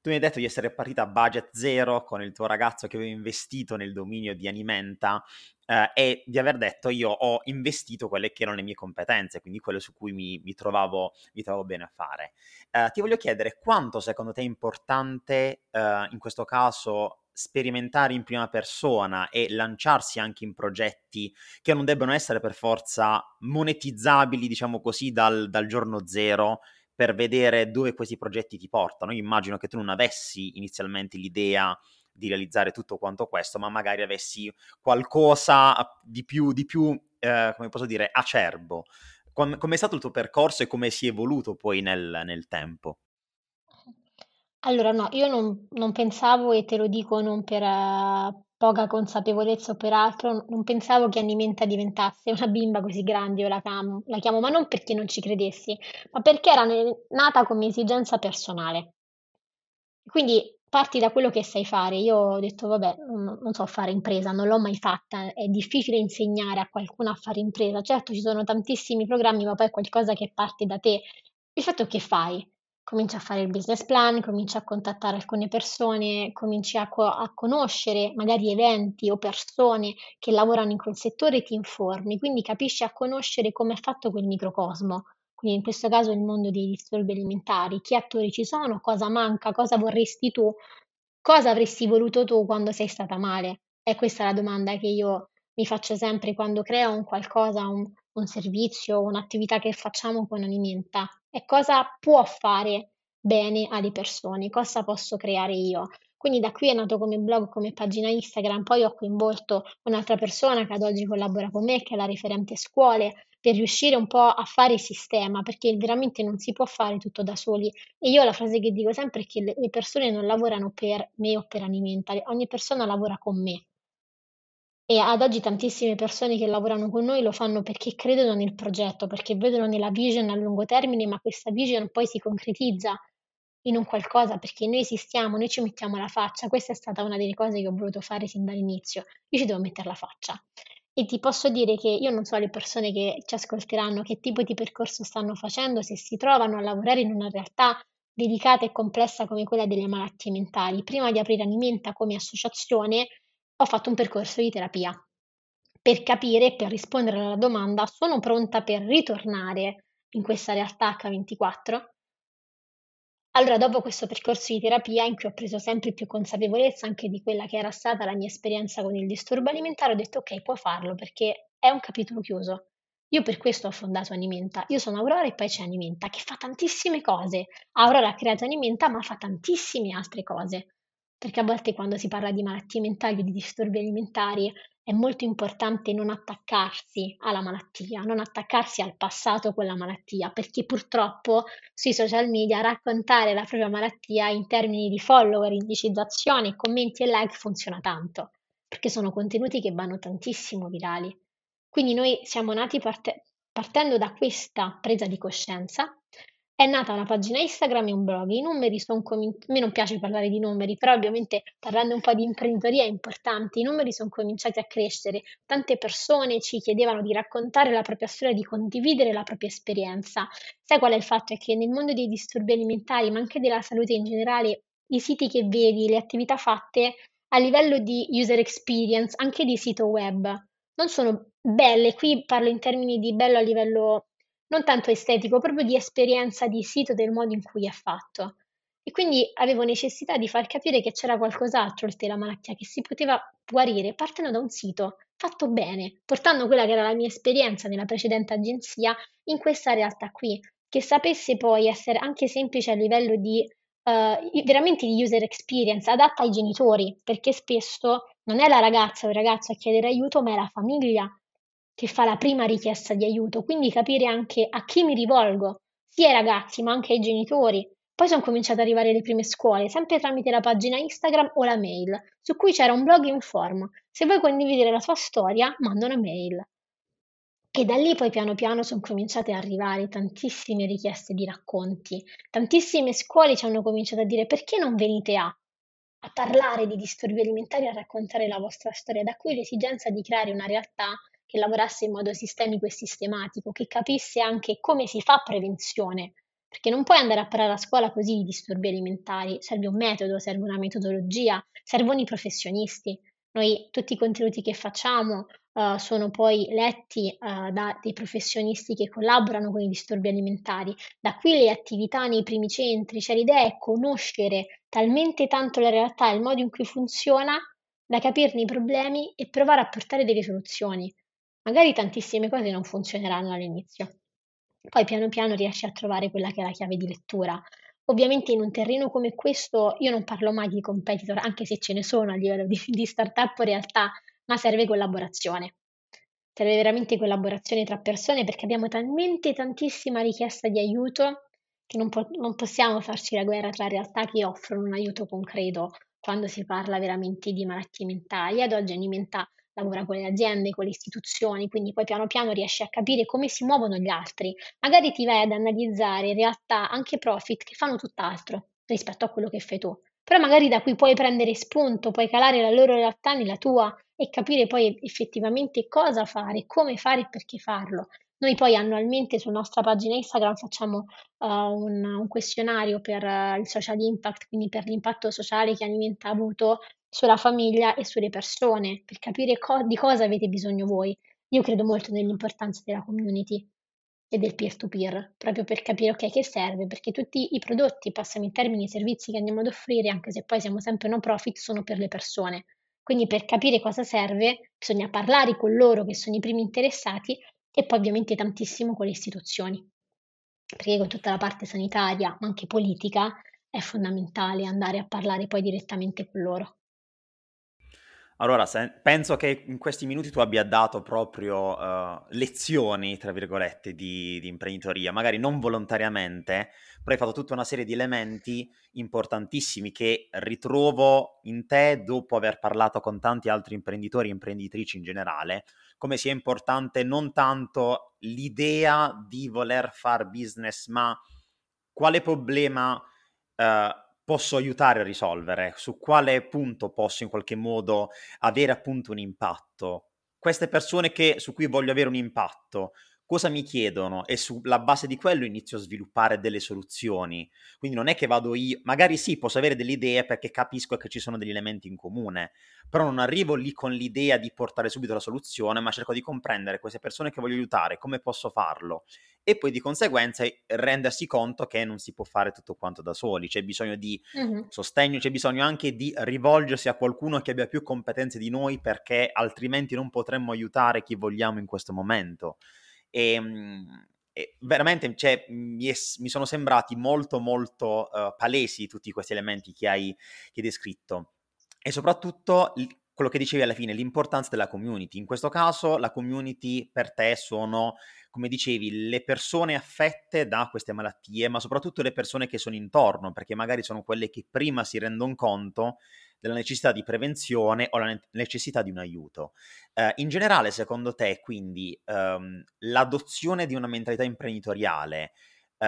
tu mi hai detto di essere partita a budget zero con il tuo ragazzo che aveva investito nel dominio di Animenta eh, e di aver detto io ho investito quelle che erano le mie competenze, quindi quelle su cui mi, mi, trovavo, mi trovavo, bene a fare. Eh, ti voglio chiedere quanto secondo te è importante eh, in questo caso sperimentare in prima persona e lanciarsi anche in progetti che non debbano essere per forza monetizzabili, diciamo così, dal, dal giorno zero, per vedere dove questi progetti ti portano. Io immagino che tu non avessi inizialmente l'idea di realizzare tutto quanto questo, ma magari avessi qualcosa di più, di più eh, come posso dire, acerbo. Com- com'è stato il tuo percorso e come si è evoluto poi nel, nel tempo? Allora, no, io non, non pensavo, e te lo dico non per eh, poca consapevolezza o per altro, non pensavo che Annimenta diventasse una bimba così grande, io la chiamo, la chiamo, ma non perché non ci credessi, ma perché era ne- nata come esigenza personale. Quindi parti da quello che sai fare. Io ho detto, vabbè, non, non so fare impresa, non l'ho mai fatta, è difficile insegnare a qualcuno a fare impresa. Certo, ci sono tantissimi programmi, ma poi è qualcosa che parte da te. Il fatto è che fai? Cominci a fare il business plan, cominci a contattare alcune persone, cominci a, co- a conoscere magari eventi o persone che lavorano in quel settore e ti informi, quindi capisci a conoscere come è fatto quel microcosmo. Quindi in questo caso il mondo dei disturbi alimentari, che attori ci sono, cosa manca, cosa vorresti tu, cosa avresti voluto tu quando sei stata male? E questa è la domanda che io mi faccio sempre quando creo un qualcosa, un, un servizio, un'attività che facciamo con Alimenta. E cosa può fare bene alle persone, cosa posso creare io. Quindi da qui è nato come blog, come pagina Instagram, poi ho coinvolto un'altra persona che ad oggi collabora con me, che è la referente scuole, per riuscire un po' a fare sistema, perché veramente non si può fare tutto da soli. E io la frase che dico sempre è che le persone non lavorano per me o per Alimenta, ogni persona lavora con me. E ad oggi tantissime persone che lavorano con noi lo fanno perché credono nel progetto, perché vedono nella vision a lungo termine, ma questa vision poi si concretizza in un qualcosa perché noi esistiamo, noi ci mettiamo la faccia. Questa è stata una delle cose che ho voluto fare sin dall'inizio. Io ci devo mettere la faccia. E ti posso dire che io non so le persone che ci ascolteranno che tipo di percorso stanno facendo, se si trovano a lavorare in una realtà delicata e complessa come quella delle malattie mentali. Prima di aprire Alimenta come associazione ho fatto un percorso di terapia per capire, per rispondere alla domanda, sono pronta per ritornare in questa realtà H24? Allora, dopo questo percorso di terapia in cui ho preso sempre più consapevolezza anche di quella che era stata la mia esperienza con il disturbo alimentare, ho detto ok, puoi farlo perché è un capitolo chiuso. Io per questo ho fondato Animenta. Io sono Aurora e poi c'è Animenta che fa tantissime cose. Aurora ha creato Animenta ma fa tantissime altre cose perché a volte quando si parla di malattie mentali o di disturbi alimentari è molto importante non attaccarsi alla malattia, non attaccarsi al passato con la malattia, perché purtroppo sui social media raccontare la propria malattia in termini di follower, indicizzazione, commenti e like funziona tanto, perché sono contenuti che vanno tantissimo virali. Quindi noi siamo nati parte- partendo da questa presa di coscienza è nata una pagina Instagram e un blog. I numeri sono cominciati, a me non piace parlare di numeri, però ovviamente parlando un po' di imprenditoria è importante. I numeri sono cominciati a crescere. Tante persone ci chiedevano di raccontare la propria storia, di condividere la propria esperienza. Sai qual è il fatto? È che nel mondo dei disturbi alimentari, ma anche della salute in generale, i siti che vedi, le attività fatte a livello di user experience, anche di sito web, non sono belle. Qui parlo in termini di bello a livello non tanto estetico, proprio di esperienza di sito, del modo in cui è fatto. E quindi avevo necessità di far capire che c'era qualcos'altro oltre la malattia, che si poteva guarire partendo da un sito fatto bene, portando quella che era la mia esperienza nella precedente agenzia in questa realtà qui, che sapesse poi essere anche semplice a livello di uh, veramente di user experience, adatta ai genitori, perché spesso non è la ragazza o il ragazzo a chiedere aiuto, ma è la famiglia che fa la prima richiesta di aiuto, quindi capire anche a chi mi rivolgo, sia ai ragazzi ma anche ai genitori. Poi sono cominciate ad arrivare le prime scuole, sempre tramite la pagina Instagram o la mail, su cui c'era un blog in form. Se vuoi condividere la tua storia, manda una mail. E da lì poi piano piano sono cominciate ad arrivare tantissime richieste di racconti. Tantissime scuole ci hanno cominciato a dire perché non venite a, a parlare di disturbi alimentari a raccontare la vostra storia. Da qui l'esigenza di creare una realtà che lavorasse in modo sistemico e sistematico, che capisse anche come si fa prevenzione, perché non puoi andare a parlare a scuola così di disturbi alimentari, serve un metodo, serve una metodologia, servono i professionisti. Noi tutti i contenuti che facciamo uh, sono poi letti uh, da dei professionisti che collaborano con i disturbi alimentari. Da qui le attività nei primi centri, cioè l'idea è conoscere talmente tanto la realtà e il modo in cui funziona da capirne i problemi e provare a portare delle soluzioni. Magari tantissime cose non funzioneranno all'inizio, poi piano piano riesci a trovare quella che è la chiave di lettura. Ovviamente in un terreno come questo io non parlo mai di competitor, anche se ce ne sono a livello di, di startup realtà, ma serve collaborazione. Serve veramente collaborazione tra persone perché abbiamo talmente tantissima richiesta di aiuto che non, po- non possiamo farci la guerra tra realtà che offrono un aiuto concreto quando si parla veramente di malattie mentali. Ad oggi Animenta lavora con le aziende, con le istituzioni, quindi poi piano piano riesci a capire come si muovono gli altri. Magari ti vai ad analizzare in realtà anche profit che fanno tutt'altro rispetto a quello che fai tu. Però magari da cui puoi prendere spunto, puoi calare la loro realtà nella tua e capire poi effettivamente cosa fare, come fare e perché farlo. Noi poi annualmente sulla nostra pagina Instagram facciamo uh, un, un, questionario per uh, il social impact, quindi per l'impatto sociale che Alimenta ha avuto sulla famiglia e sulle persone, per capire co- di cosa avete bisogno voi. Io credo molto nell'importanza della community e del peer-to-peer, proprio per capire ok che serve, perché tutti i prodotti, passami in termini, i servizi che andiamo ad offrire, anche se poi siamo sempre no profit, sono per le persone. Quindi per capire cosa serve bisogna parlare con loro che sono i primi interessati e poi ovviamente tantissimo con le istituzioni, perché con tutta la parte sanitaria, ma anche politica, è fondamentale andare a parlare poi direttamente con loro. Allora, se, penso che in questi minuti tu abbia dato proprio uh, lezioni, tra virgolette, di, di, imprenditoria, magari non volontariamente, però hai fatto tutta una serie di elementi importantissimi che ritrovo in te dopo aver parlato con tanti altri imprenditori e imprenditrici in generale, come sia importante non tanto l'idea di voler fare business, ma quale problema uh, posso aiutare a risolvere, su quale punto posso in qualche modo avere appunto un impatto. Queste persone che, su cui voglio avere un impatto, cosa mi chiedono e sulla base di quello inizio a sviluppare delle soluzioni. Quindi non è che vado io, magari sì, posso avere delle idee perché capisco che ci sono degli elementi in comune, però non arrivo lì con l'idea di portare subito la soluzione, ma cerco di comprendere queste persone che voglio aiutare, come posso farlo e poi di conseguenza rendersi conto che non si può fare tutto quanto da soli, c'è bisogno di mm-hmm. sostegno, c'è bisogno anche di rivolgersi a qualcuno che abbia più competenze di noi perché altrimenti non potremmo aiutare chi vogliamo in questo momento. E, ehm, e veramente cioè, mi, è, mi, sono sembrati molto molto uh, palesi tutti questi elementi che hai, che hai descritto e soprattutto quello che dicevi alla fine, l'importanza della community. In questo caso la community per te sono, come dicevi, le persone affette da queste malattie, ma soprattutto le persone che sono intorno, perché magari sono quelle che prima si rendono conto della necessità di prevenzione o la necessità di un aiuto. Uh, in generale, secondo te, quindi, um, l'adozione di una mentalità imprenditoriale uh,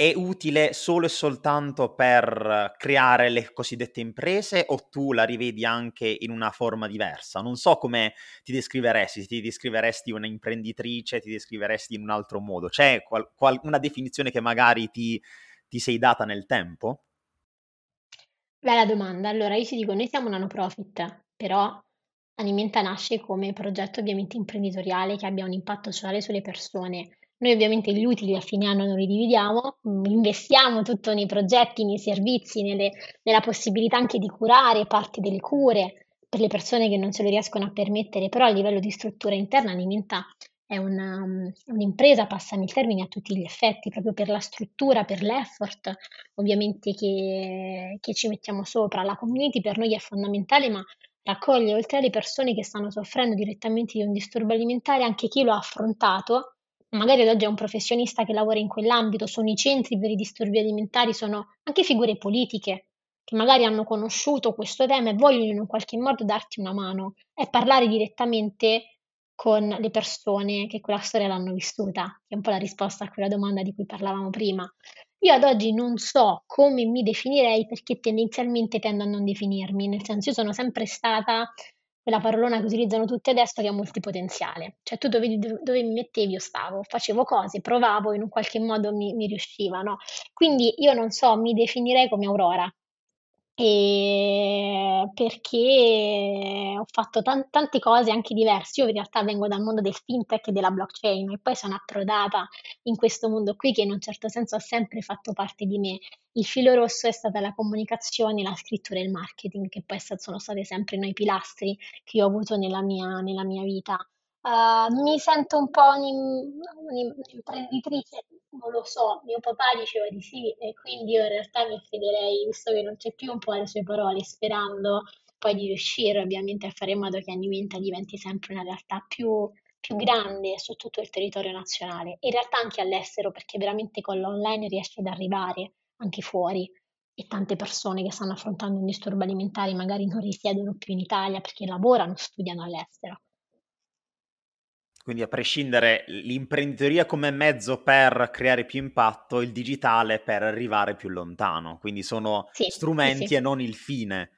è utile solo e soltanto per creare le cosiddette imprese o tu la rivedi anche in una forma diversa? Non so come ti descriveresti, ti descriveresti un'imprenditrice, ti descriveresti in un altro modo. C'è qual- qual- una definizione che magari ti, ti sei data nel tempo? Bella domanda. Allora, io ti dico, noi siamo una no profit, però Alimenta nasce come progetto ovviamente imprenditoriale che abbia un impatto sociale sulle persone. Noi ovviamente gli utili a fine anno non li dividiamo, mm, investiamo tutto nei progetti, nei servizi, nelle, nella possibilità anche di curare parte delle cure per le persone che non se lo riescono a permettere, però a livello di struttura interna Alimenta è una, um, un'impresa, passami il termine, a tutti gli effetti, proprio per la struttura, per l'effort ovviamente che, che ci mettiamo sopra. La community per noi è fondamentale, ma raccoglie oltre alle persone che stanno soffrendo direttamente di un disturbo alimentare anche chi lo ha affrontato. Magari ad oggi è un professionista che lavora in quell'ambito, sono i centri per i disturbi alimentari, sono anche figure politiche che magari hanno conosciuto questo tema e vogliono in un qualche modo darti una mano e parlare direttamente con le persone che quella storia l'hanno vissuta, che è un po' la risposta a quella domanda di cui parlavamo prima. Io ad oggi non so come mi definirei perché tendenzialmente tendo a non definirmi, nel senso io sono sempre stata quella parolona che utilizzano tutti adesso che ha multipotenziale, cioè tu dove, dove mi mettevi io stavo, facevo cose, provavo, in un qualche modo mi, mi riuscivano. Quindi io non so, mi definirei come Aurora, e perché ho fatto tan- tante cose anche diverse. Io in realtà vengo dal mondo del fintech e della blockchain e poi sono approdata in questo mondo qui che in un certo senso ha sempre fatto parte di me. Il filo rosso è stata la comunicazione, la scrittura e il marketing, che poi sono state sempre noi pilastri che ho avuto nella mia, nella mia vita. Uh, mi sento un po' un'imprenditrice, non lo so, mio papà diceva di sì e quindi io in realtà mi affiderei, visto che non c'è più un po' alle sue parole, sperando poi di riuscire ovviamente a fare in modo che Animenta diventi sempre una realtà più, più grande su tutto il territorio nazionale, in realtà anche all'estero, perché veramente con l'online riesce ad arrivare anche fuori e tante persone che stanno affrontando un disturbo alimentare magari non risiedono più in Italia perché lavorano, studiano all'estero. Quindi a prescindere l'imprenditoria come mezzo per creare più impatto, il digitale per arrivare più lontano. Quindi sono sì, strumenti sì, sì. e non il fine.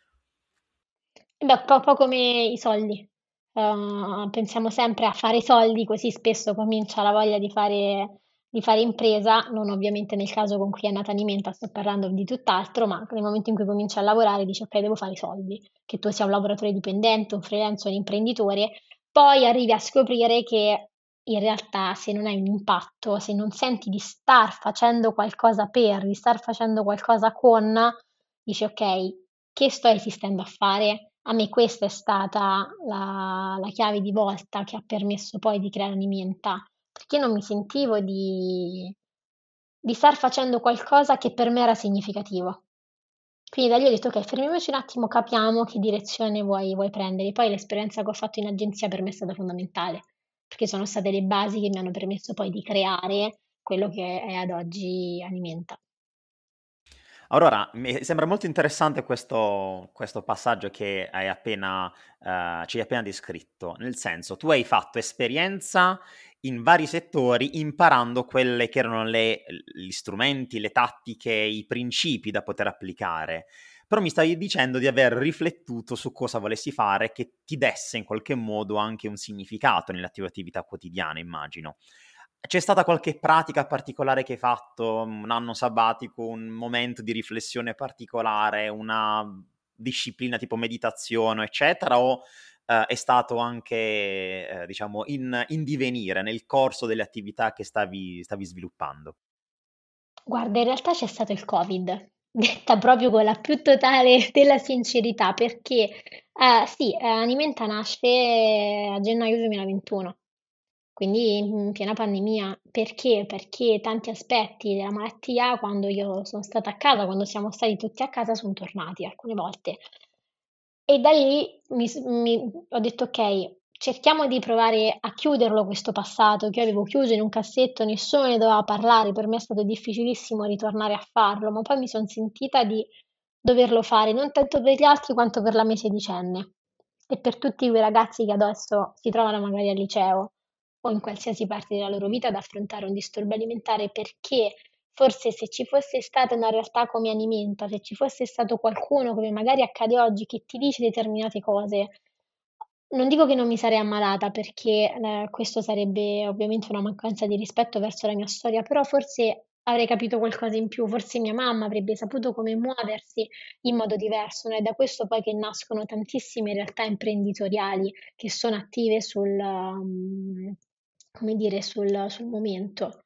Beh, un po' come i soldi. Uh, pensiamo sempre a fare soldi, così spesso comincia la voglia di fare di fare impresa, non ovviamente nel caso con cui è nata Alimenta, sto parlando di tutt'altro, ma nel momento in cui cominci a lavorare dici ok, devo fare i soldi, che tu sia un lavoratore dipendente, un freelance, un imprenditore, poi arrivi a scoprire che in realtà se non hai un impatto, se non senti di star facendo qualcosa per, di star facendo qualcosa con, dici ok, che sto esistendo a fare? A me questa è stata la, la chiave di volta che ha permesso poi di creare Alimenta perché non mi sentivo di, di star facendo qualcosa che per me era significativo. Quindi da lì ho detto ok, fermiamoci un attimo, capiamo che direzione vuoi, vuoi prendere. Poi l'esperienza che ho fatto in agenzia per me è stata fondamentale, perché sono state le basi che mi hanno permesso poi di creare quello che è ad oggi Alimenta. Aurora, mi sembra molto interessante questo, questo passaggio che hai appena, uh, ci hai appena descritto, nel senso tu hai fatto esperienza in vari settori imparando quelle che erano le, gli strumenti, le tattiche, i principi da poter applicare. Però mi stavi dicendo di aver riflettuto su cosa volessi fare che ti desse in qualche modo anche un significato nelle tue attività quotidiane, immagino. C'è stata qualche pratica particolare che hai fatto, un anno sabbatico, un momento di riflessione particolare, una disciplina tipo meditazione, eccetera, o uh, è stato anche, uh, diciamo, in, in, divenire nel corso delle attività che stavi, stavi sviluppando? Guarda, in realtà c'è stato il Covid, [LAUGHS] detta proprio con la più totale della sincerità, perché uh, sì, Animenta nasce a gennaio 2021, quindi in piena pandemia. Perché? Perché tanti aspetti della malattia, quando io sono stata a casa, quando siamo stati tutti a casa, sono tornati alcune volte. E da lì mi, mi, ho detto ok, cerchiamo di provare a chiuderlo questo passato che avevo chiuso in un cassetto, nessuno ne doveva parlare, per me è stato difficilissimo ritornare a farlo, ma poi mi sono sentita di doverlo fare, non tanto per gli altri quanto per la mia sedicenne e per tutti quei ragazzi che adesso si trovano magari al liceo o in qualsiasi parte della loro vita ad affrontare un disturbo alimentare perché Forse se ci fosse stata una realtà come Animenta, se ci fosse stato qualcuno come magari accade oggi che ti dice determinate cose, non dico che non mi sarei ammalata perché eh, questo sarebbe ovviamente una mancanza di rispetto verso la mia storia, però forse avrei capito qualcosa in più, forse mia mamma avrebbe saputo come muoversi in modo diverso. No? È da questo poi che nascono tantissime realtà imprenditoriali che sono attive sul, um, dire, sul, sul momento.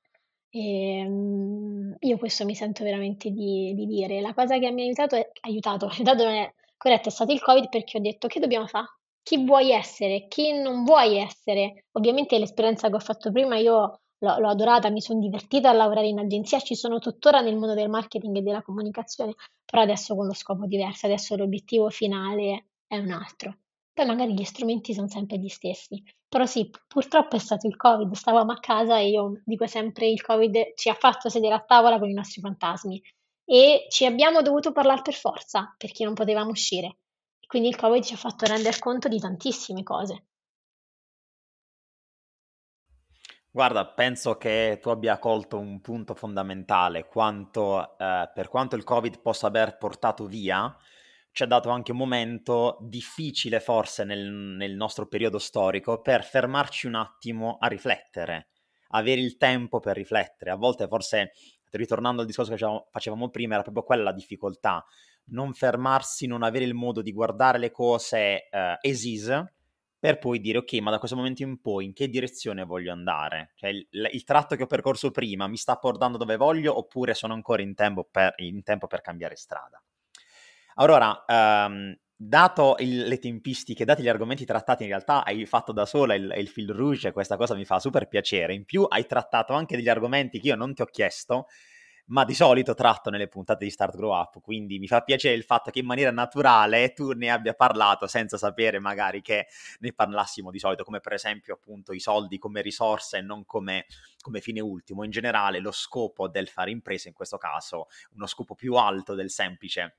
E, ehm, io questo mi sento veramente di, di dire. La cosa che mi ha aiutato è aiutato, [LAUGHS] aiutato non è corretto, è stato il Covid perché ho detto che dobbiamo fare? Chi vuoi essere? Chi non vuoi essere? Ovviamente l'esperienza che ho fatto prima io l'ho, l'ho adorata, mi sono divertita a lavorare in agenzia, ci sono tuttora nel mondo del marketing e della comunicazione, però adesso con lo scopo diverso, adesso l'obiettivo finale è un altro. Poi magari gli strumenti sono sempre gli stessi. Però sì, purtroppo è stato il Covid, stavamo a casa e io dico sempre il Covid ci ha fatto sedere a tavola con i nostri fantasmi e ci abbiamo dovuto parlare per forza perché non potevamo uscire. quindi il Covid ci ha fatto rendere conto di tantissime cose. Guarda, penso che tu abbia colto un punto fondamentale, quanto, eh, per quanto il Covid possa aver portato via, ci ha dato anche un momento difficile forse nel, nel nostro periodo storico per fermarci un attimo a riflettere, avere il tempo per riflettere. A volte forse, ritornando al discorso che facevamo prima, era proprio quella la difficoltà, non fermarsi, non avere il modo di guardare le cose eh, esise per poi dire ok, ma da questo momento in poi in che direzione voglio andare? Cioè il, il tratto che ho percorso prima mi sta portando dove voglio oppure sono ancora in tempo per, in tempo per cambiare strada? Aurora, um, dato il, le tempistiche, dati gli argomenti trattati, in realtà hai fatto da sola il, il fil rouge questa cosa mi fa super piacere. In più hai trattato anche degli argomenti che io non ti ho chiesto, ma di solito tratto nelle puntate di Start Grow Up, quindi mi fa piacere il fatto che in maniera naturale tu ne abbia parlato senza sapere magari che ne parlassimo di solito, come per esempio appunto i soldi come risorsa e non come, come fine ultimo. In generale lo scopo del fare impresa, in questo caso uno scopo più alto del semplice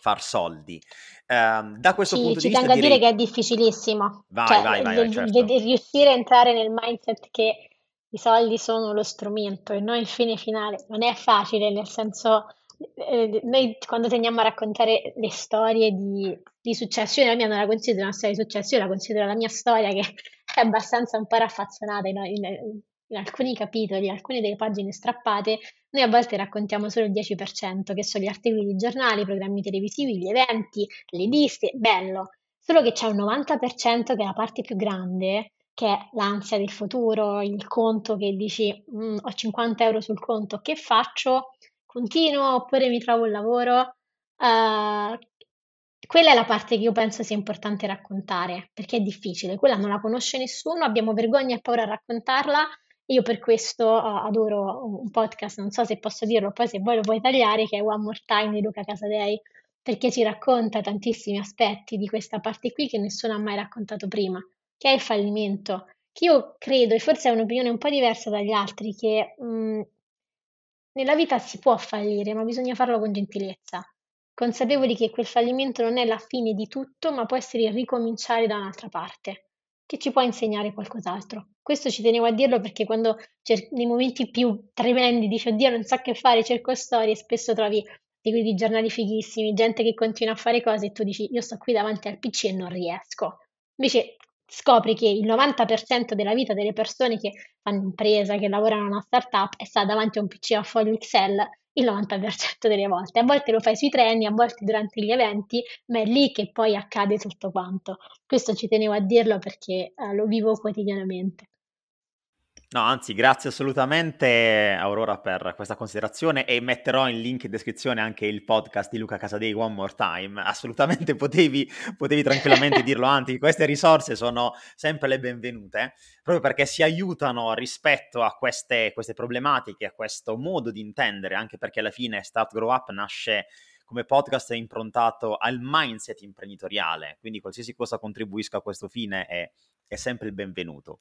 far soldi. Uh, da questo sì, punto di vista tengo direi... a dire che è difficilissimo. Vai, cioè, vai, vai, vai certo. riuscire a entrare nel mindset che i soldi sono lo strumento e non il fine finale non è facile, nel senso, eh, noi quando tendiamo a raccontare le storie di, di successo, io la mia non la considero una storia di successo, io la considero la mia storia che è abbastanza un po' raffazzonata in, in, in alcuni capitoli, alcune delle pagine strappate, noi a volte raccontiamo solo il 10%, che sono gli articoli di giornali, i programmi televisivi, gli eventi, le liste, bello. Solo che c'è un 90% che è la parte più grande, che è l'ansia del futuro, il conto che dici mm, ho 50 euro sul conto, che faccio? Continuo oppure mi trovo un lavoro? Uh, quella è la parte che io penso sia importante raccontare, perché è difficile, quella non la conosce nessuno, abbiamo vergogna e paura a raccontarla io per questo uh, adoro un podcast, non so se posso dirlo, poi se vuoi lo puoi tagliare, che è One More Time di Luca Casadei, perché ci racconta tantissimi aspetti di questa parte qui che nessuno ha mai raccontato prima, che è il fallimento, che io credo, e forse è un'opinione un po' diversa dagli altri, che mh, mm, nella vita si può fallire, ma bisogna farlo con gentilezza, consapevoli che quel fallimento non è la fine di tutto, ma può essere il ricominciare da un'altra parte che ci può insegnare qualcos'altro. Questo ci tenevo a dirlo perché quando cer- nei momenti più tremendi dici oddio non so che fare, cerco storie, spesso trovi articoli di giornali fighissimi, gente che continua a fare cose e tu dici io sto qui davanti al PC e non riesco. Invece scopri che il 90% della vita delle persone che fanno impresa, che lavorano in una startup, è sta davanti a un PC a foglio Excel il 90% delle volte. A volte lo fai sui treni, a volte durante gli eventi, ma è lì che poi accade tutto quanto. Questo ci tenevo a dirlo perché eh, lo vivo quotidianamente. No, anzi, grazie assolutamente Aurora per questa considerazione e metterò in link in descrizione anche il podcast di Luca Casadei One More Time. [LAUGHS] Assolutamente potevi, potevi tranquillamente dirlo, anzi, queste risorse sono sempre le benvenute, proprio perché si aiutano rispetto a queste, queste problematiche, a questo modo di intendere, anche perché alla fine Start Grow Up nasce come podcast improntato al mindset imprenditoriale, quindi qualsiasi cosa contribuisca a questo fine è, è sempre il benvenuto.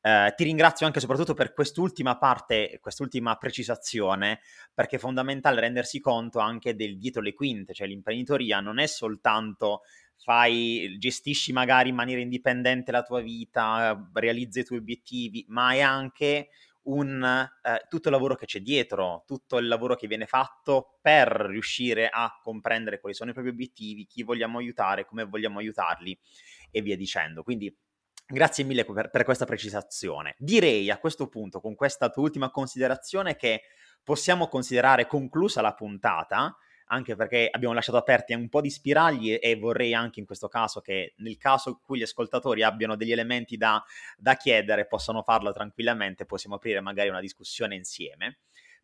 Eh, ti ringrazio anche soprattutto per quest'ultima parte, quest'ultima precisazione, perché è fondamentale rendersi conto anche del dietro le quinte, cioè l'imprenditoria non è soltanto fai, gestisci magari in maniera indipendente la tua vita, realizzi i tuoi obiettivi, ma è anche un, eh, tutto il lavoro che c'è dietro, tutto il lavoro che viene fatto per riuscire a comprendere quali sono i propri obiettivi, chi vogliamo aiutare, come vogliamo aiutarli e via dicendo. Quindi grazie mille per, per questa precisazione. Direi a questo punto, con questa tua ultima considerazione, che possiamo considerare conclusa la puntata anche perché abbiamo lasciato aperti un po' di spiragli e vorrei anche in questo caso che nel caso in cui gli ascoltatori abbiano degli elementi da, da chiedere possano farlo tranquillamente, possiamo aprire magari una discussione insieme.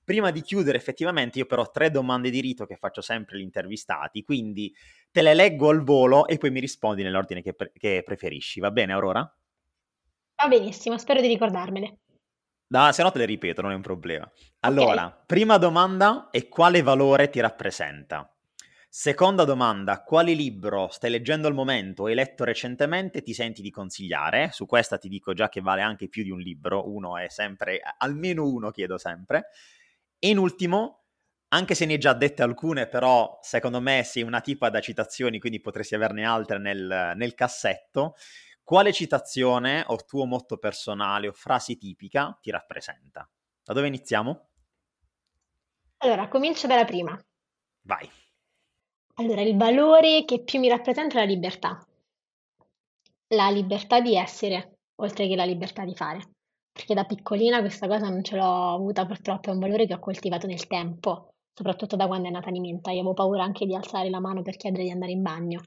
Prima di chiudere effettivamente io però ho tre domande di rito che faccio sempre agli intervistati, quindi te le leggo al volo e poi mi rispondi nell'ordine che, pre- che preferisci, va bene Aurora? Va benissimo, spero di ricordarmele. No, se no te le ripeto, non è un problema. Allora, okay. prima domanda è quale valore ti rappresenta? Seconda domanda, quale libro stai leggendo al momento o hai letto recentemente ti senti di consigliare? Su questa ti dico già che vale anche più di un libro, uno è sempre, almeno uno chiedo sempre. E in ultimo, anche se ne hai già dette alcune, però secondo me sei una tipa da citazioni, quindi potresti averne altre nel, nel cassetto. Quale citazione o tuo motto personale o frase tipica ti rappresenta? Da dove iniziamo? Allora, comincio dalla prima. Vai. Allora, il valore che più mi rappresenta è la libertà. La libertà di essere, oltre che la libertà di fare. Perché da piccolina questa cosa non ce l'ho avuta purtroppo, è un valore che ho coltivato nel tempo, soprattutto da quando è nata Nimenta. Io avevo paura anche di alzare la mano per chiedere di andare in bagno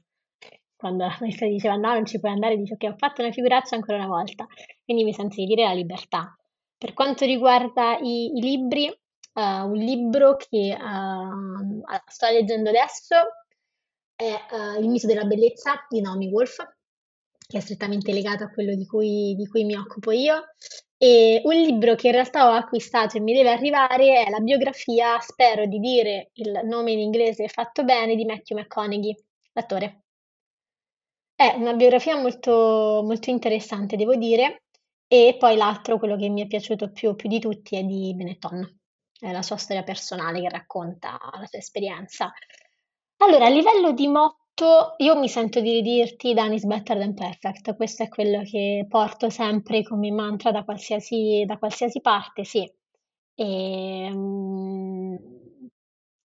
quando [LAUGHS] la maestra diceva no, non ci puoi andare, dice ok, ho fatto una figuraccia ancora una volta, quindi mi sento di dire la libertà. Per quanto riguarda i, i libri, uh, un libro che uh, sto leggendo adesso è uh, Il mito della bellezza di Naomi Wolf, che è strettamente legato a quello di cui, di cui mi occupo io. E un libro che in realtà ho acquistato e mi deve arrivare è la biografia, spero di dire il nome in inglese fatto bene, di Matthew McConaughey, l'attore. È una biografia molto, molto interessante, devo dire, e poi l'altro, quello che mi è piaciuto più, più di tutti, è di Benetton, è la sua storia personale che racconta la sua esperienza. Allora, a livello di motto, io mi sento di dirti Done is better than perfect, questo è quello che porto sempre come mantra da qualsiasi, da qualsiasi parte, sì. E, um,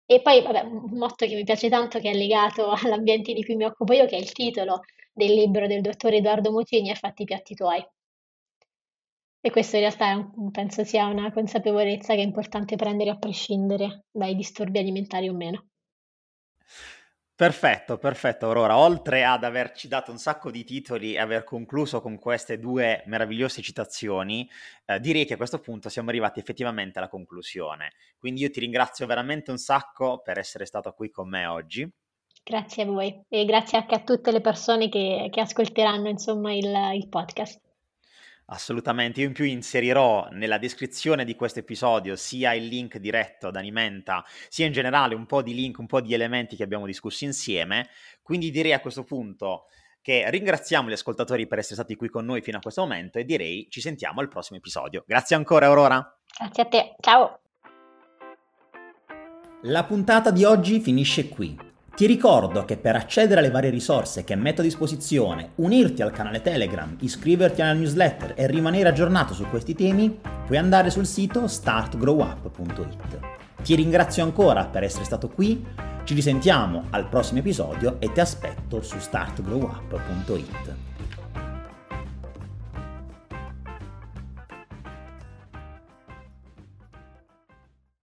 e poi, vabbè, un motto che mi piace tanto, che è legato [LAUGHS] all'ambiente di cui mi occupo io, che è il titolo del libro del dottor Edoardo Mutini, e fatti i piatti tuoi. E questo in realtà un, penso sia una consapevolezza che è importante prendere a prescindere dai disturbi alimentari o meno. Perfetto, perfetto Aurora. Oltre ad averci dato un sacco di titoli e aver concluso con queste due meravigliose citazioni, eh, direi che a questo punto siamo arrivati effettivamente alla conclusione. Quindi io ti ringrazio veramente un sacco per essere stato qui con me oggi. Grazie a voi e grazie anche a tutte le persone che, che ascolteranno insomma il, il podcast. Assolutamente, io in più inserirò nella descrizione di questo episodio sia il link diretto ad Alimenta, sia in generale un po' di link, un po' di elementi che abbiamo discusso insieme. Quindi direi a questo punto che ringraziamo gli ascoltatori per essere stati qui con noi fino a questo momento e direi ci sentiamo al prossimo episodio. Grazie ancora Aurora. Grazie a te, ciao. La puntata di oggi finisce qui. Ti ricordo che per accedere alle varie risorse che metto a disposizione, unirti al canale Telegram, iscriverti alla newsletter e rimanere aggiornato su questi temi, puoi andare sul sito startgrowup.it. Ti ringrazio ancora per essere stato qui, ci risentiamo al prossimo episodio e ti aspetto su startgrowup.it.